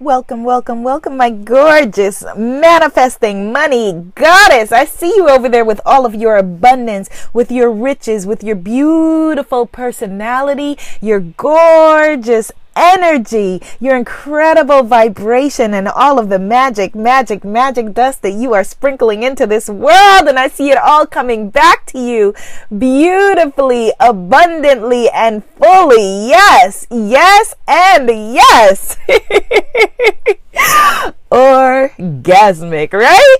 Welcome, welcome, welcome, my gorgeous manifesting money goddess. I see you over there with all of your abundance, with your riches, with your beautiful personality, your gorgeous energy, your incredible vibration, and all of the magic, magic, magic dust that you are sprinkling into this world. And I see it all coming back to you beautifully, abundantly, and fully. Yes, yes, and yes. Orgasmic, right?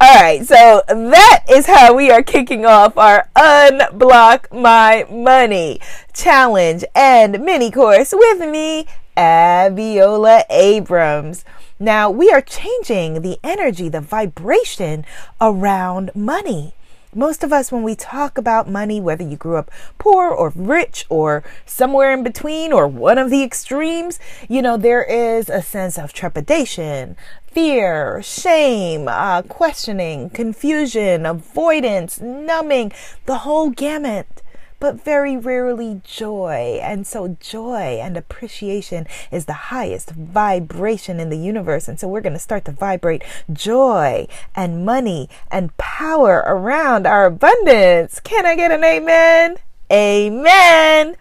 All right, so that is how we are kicking off our Unblock My Money challenge and mini course with me, Abiola Abrams. Now, we are changing the energy, the vibration around money. Most of us, when we talk about money, whether you grew up poor or rich or somewhere in between or one of the extremes, you know, there is a sense of trepidation, fear, shame, uh, questioning, confusion, avoidance, numbing, the whole gamut but very rarely joy. And so, joy and appreciation is the highest vibration in the universe. And so, we're going to start to vibrate joy and money and power around our abundance. Can I get an amen? Amen.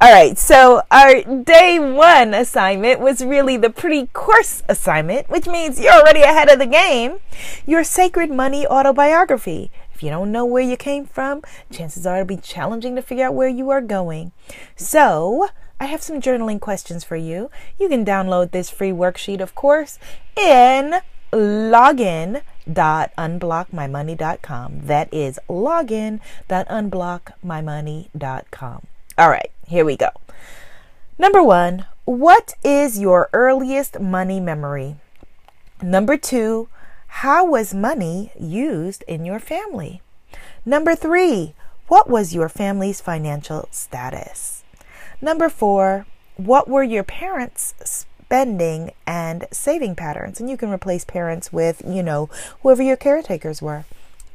All right, so our day one assignment was really the pre course assignment, which means you're already ahead of the game. Your Sacred Money Autobiography. If you don't know where you came from, chances are it'll be challenging to figure out where you are going. So, I have some journaling questions for you. You can download this free worksheet, of course, in login.unblockmymoney.com. That is login.unblockmymoney.com. All right, here we go. Number one, what is your earliest money memory? Number two, how was money used in your family? Number three, what was your family's financial status? Number four, what were your parents' spending and saving patterns? And you can replace parents with, you know, whoever your caretakers were.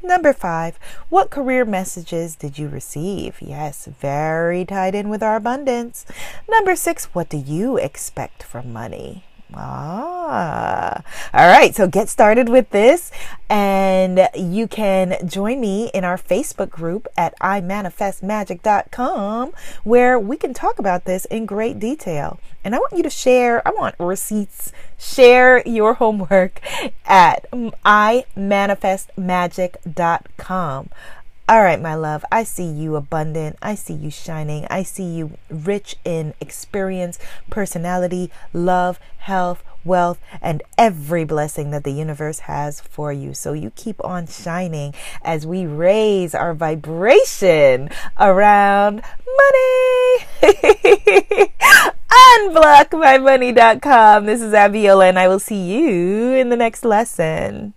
Number five, what career messages did you receive? Yes, very tied in with our abundance. Number six, what do you expect from money? Ah, all right. So get started with this, and you can join me in our Facebook group at imanifestmagic.com where we can talk about this in great detail. And I want you to share, I want receipts, share your homework at imanifestmagic.com. All right, my love, I see you abundant. I see you shining. I see you rich in experience, personality, love, health, wealth, and every blessing that the universe has for you. So you keep on shining as we raise our vibration around money. Unblockmymoney.com. This is Abiola, and I will see you in the next lesson.